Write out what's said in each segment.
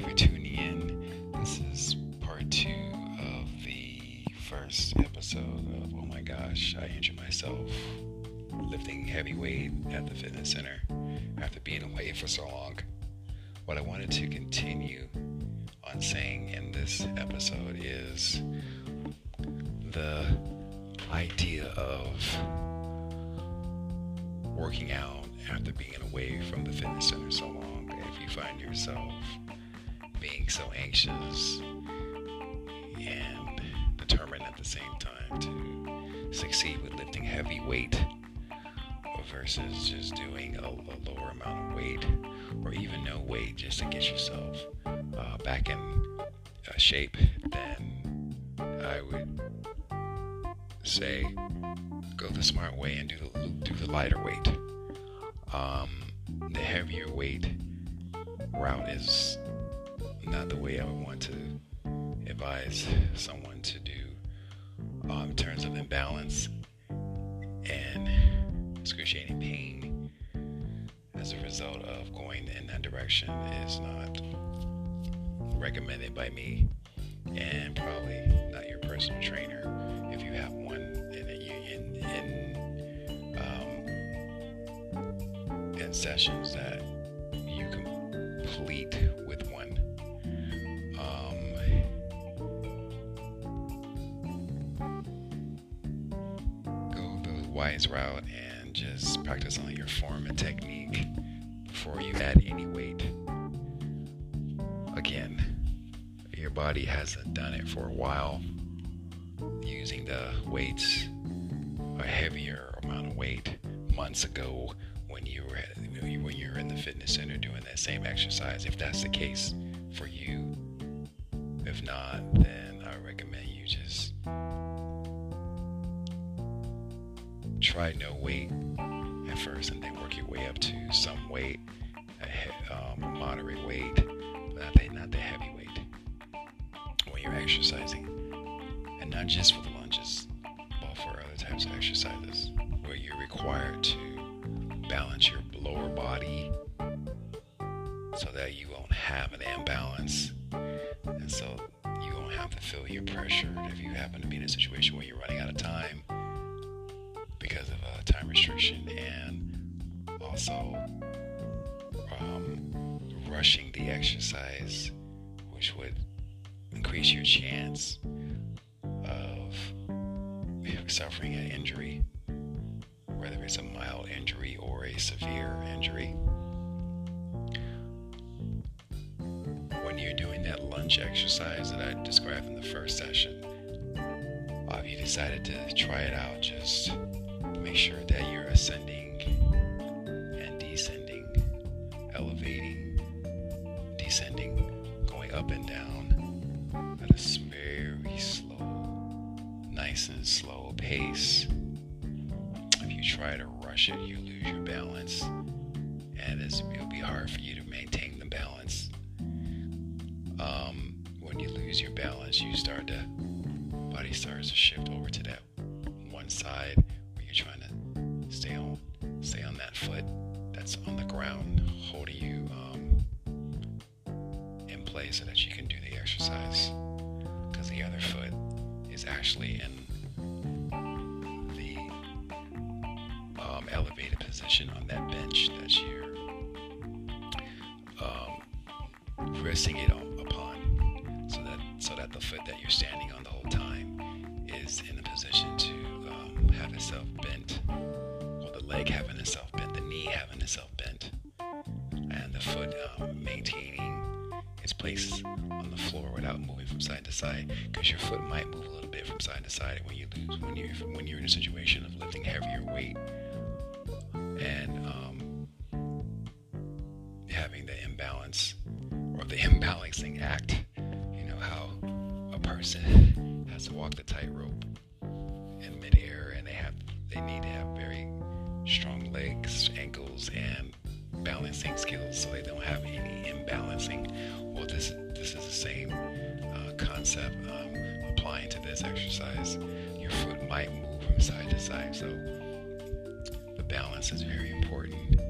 you for tuning in. This is part two of the first episode of Oh My Gosh, I Injured Myself lifting heavy weight at the fitness center after being away for so long. What I wanted to continue on saying in this episode is the idea of working out after being away from the fitness center so long. If you find yourself being so anxious and determined at the same time to succeed with lifting heavy weight versus just doing a, a lower amount of weight or even no weight just to get yourself uh, back in uh, shape, then I would say go the smart way and do the, do the lighter weight. Um, the heavier weight route is not the way I would want to advise someone to do um, in terms of imbalance and excruciating pain as a result of going in that direction is not recommended by me and probably not your personal trainer. If you have one in in in, um, in sessions that you complete wise route and just practice on your form and technique before you add any weight. Again, your body hasn't done it for a while using the weights a heavier amount of weight months ago when you were when you're in the fitness center doing that same exercise if that's the case for you if not then i recommend you just try no weight at first and then work your way up to some weight a um, moderate weight not the, not the heavy weight when you're exercising. And not just for the lunges but for other types of exercises where you're required to balance your lower body so that you won't have an imbalance. And so you won't have to feel your pressure. If you happen to be in a situation where you're running out of time because of a time restriction and also um, rushing the exercise which would increase your chance of suffering an injury whether it's a mild injury or a severe injury. When you're doing that lunge exercise that I described in the first session, uh, if you decided to try it out, just make sure that you're ascending and descending, elevating, descending, going up and down at a very slow, nice and slow pace If you try to rush it, you lose your balance, and it'll be hard for you to maintain the balance. Um, when you lose your balance, you start to body starts to shift over to that one side you're trying to stay on stay on that foot that's on the ground, holding you um, in place so that you can do the exercise. Because the other foot is actually in the elevated position on that bench that you're um, resting it upon, so that so that the foot that you're standing on the whole time is in a position to um, have itself leg having itself bent, the knee having itself bent, and the foot um, maintaining its place on the floor without moving from side to side, because your foot might move a little bit from side to side when you lose when you when you're in a situation of lifting heavier weight and um, having the imbalance or the imbalancing act. You know how a person has to walk the tightrope in midair, and they have they need to have and balancing skills, so they don't have any imbalancing. Well, this this is the same uh, concept um, applying to this exercise. Your foot might move from side to side, so the balance is very important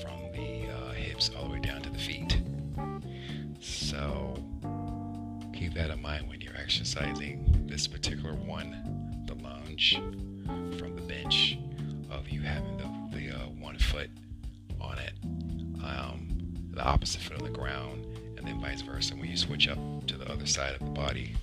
from the uh, hips all the way down to the feet. So keep that in mind when you're exercising. This particular one, the lunge from the bench, of you having the, foot on it, um, the opposite foot on the ground, and then vice versa when you switch up to the other side of the body.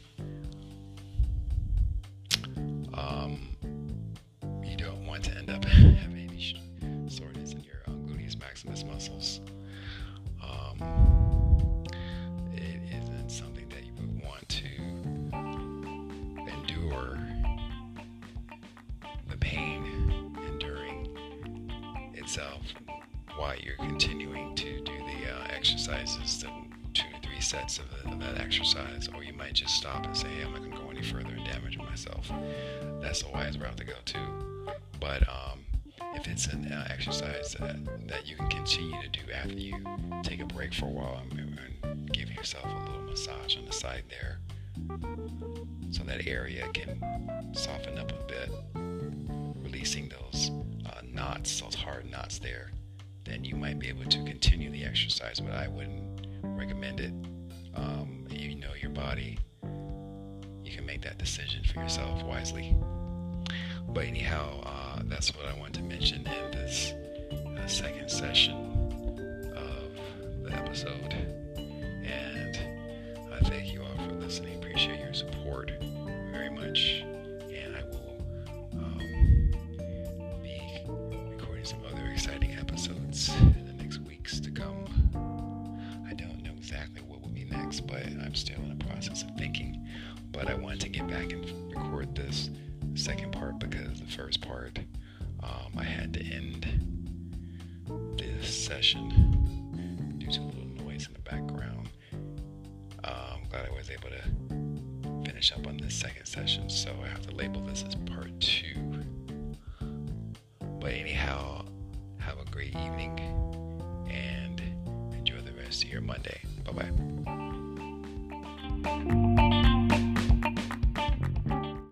Itself while you're continuing to do the uh, exercises, the two to three sets of, the, of, that exercise, or you might just stop and say, hey, I'm not going to go any further and damage myself. That's the wise route to go too. But um, if it's an uh, exercise that, that you can continue to do after you take a break for a while and, and give yourself a little massage on the side there so that area can soften up a bit, releasing those uh, knots, those hard knots there, then you might be able to continue the exercise, but I wouldn't recommend it. Um, you know your body. You can make that decision for yourself wisely. But anyhow, uh, that's what I wanted to mention in this I'm still in the process of thinking. But I wanted to get back and record this second part because the first part um, I had to end this session due to a little noise in the background. Uh, I'm glad I was able to finish up on this second session, so I have to label this as part two. But anyhow, have a great evening and enjoy the rest of your Monday. Bye bye bye.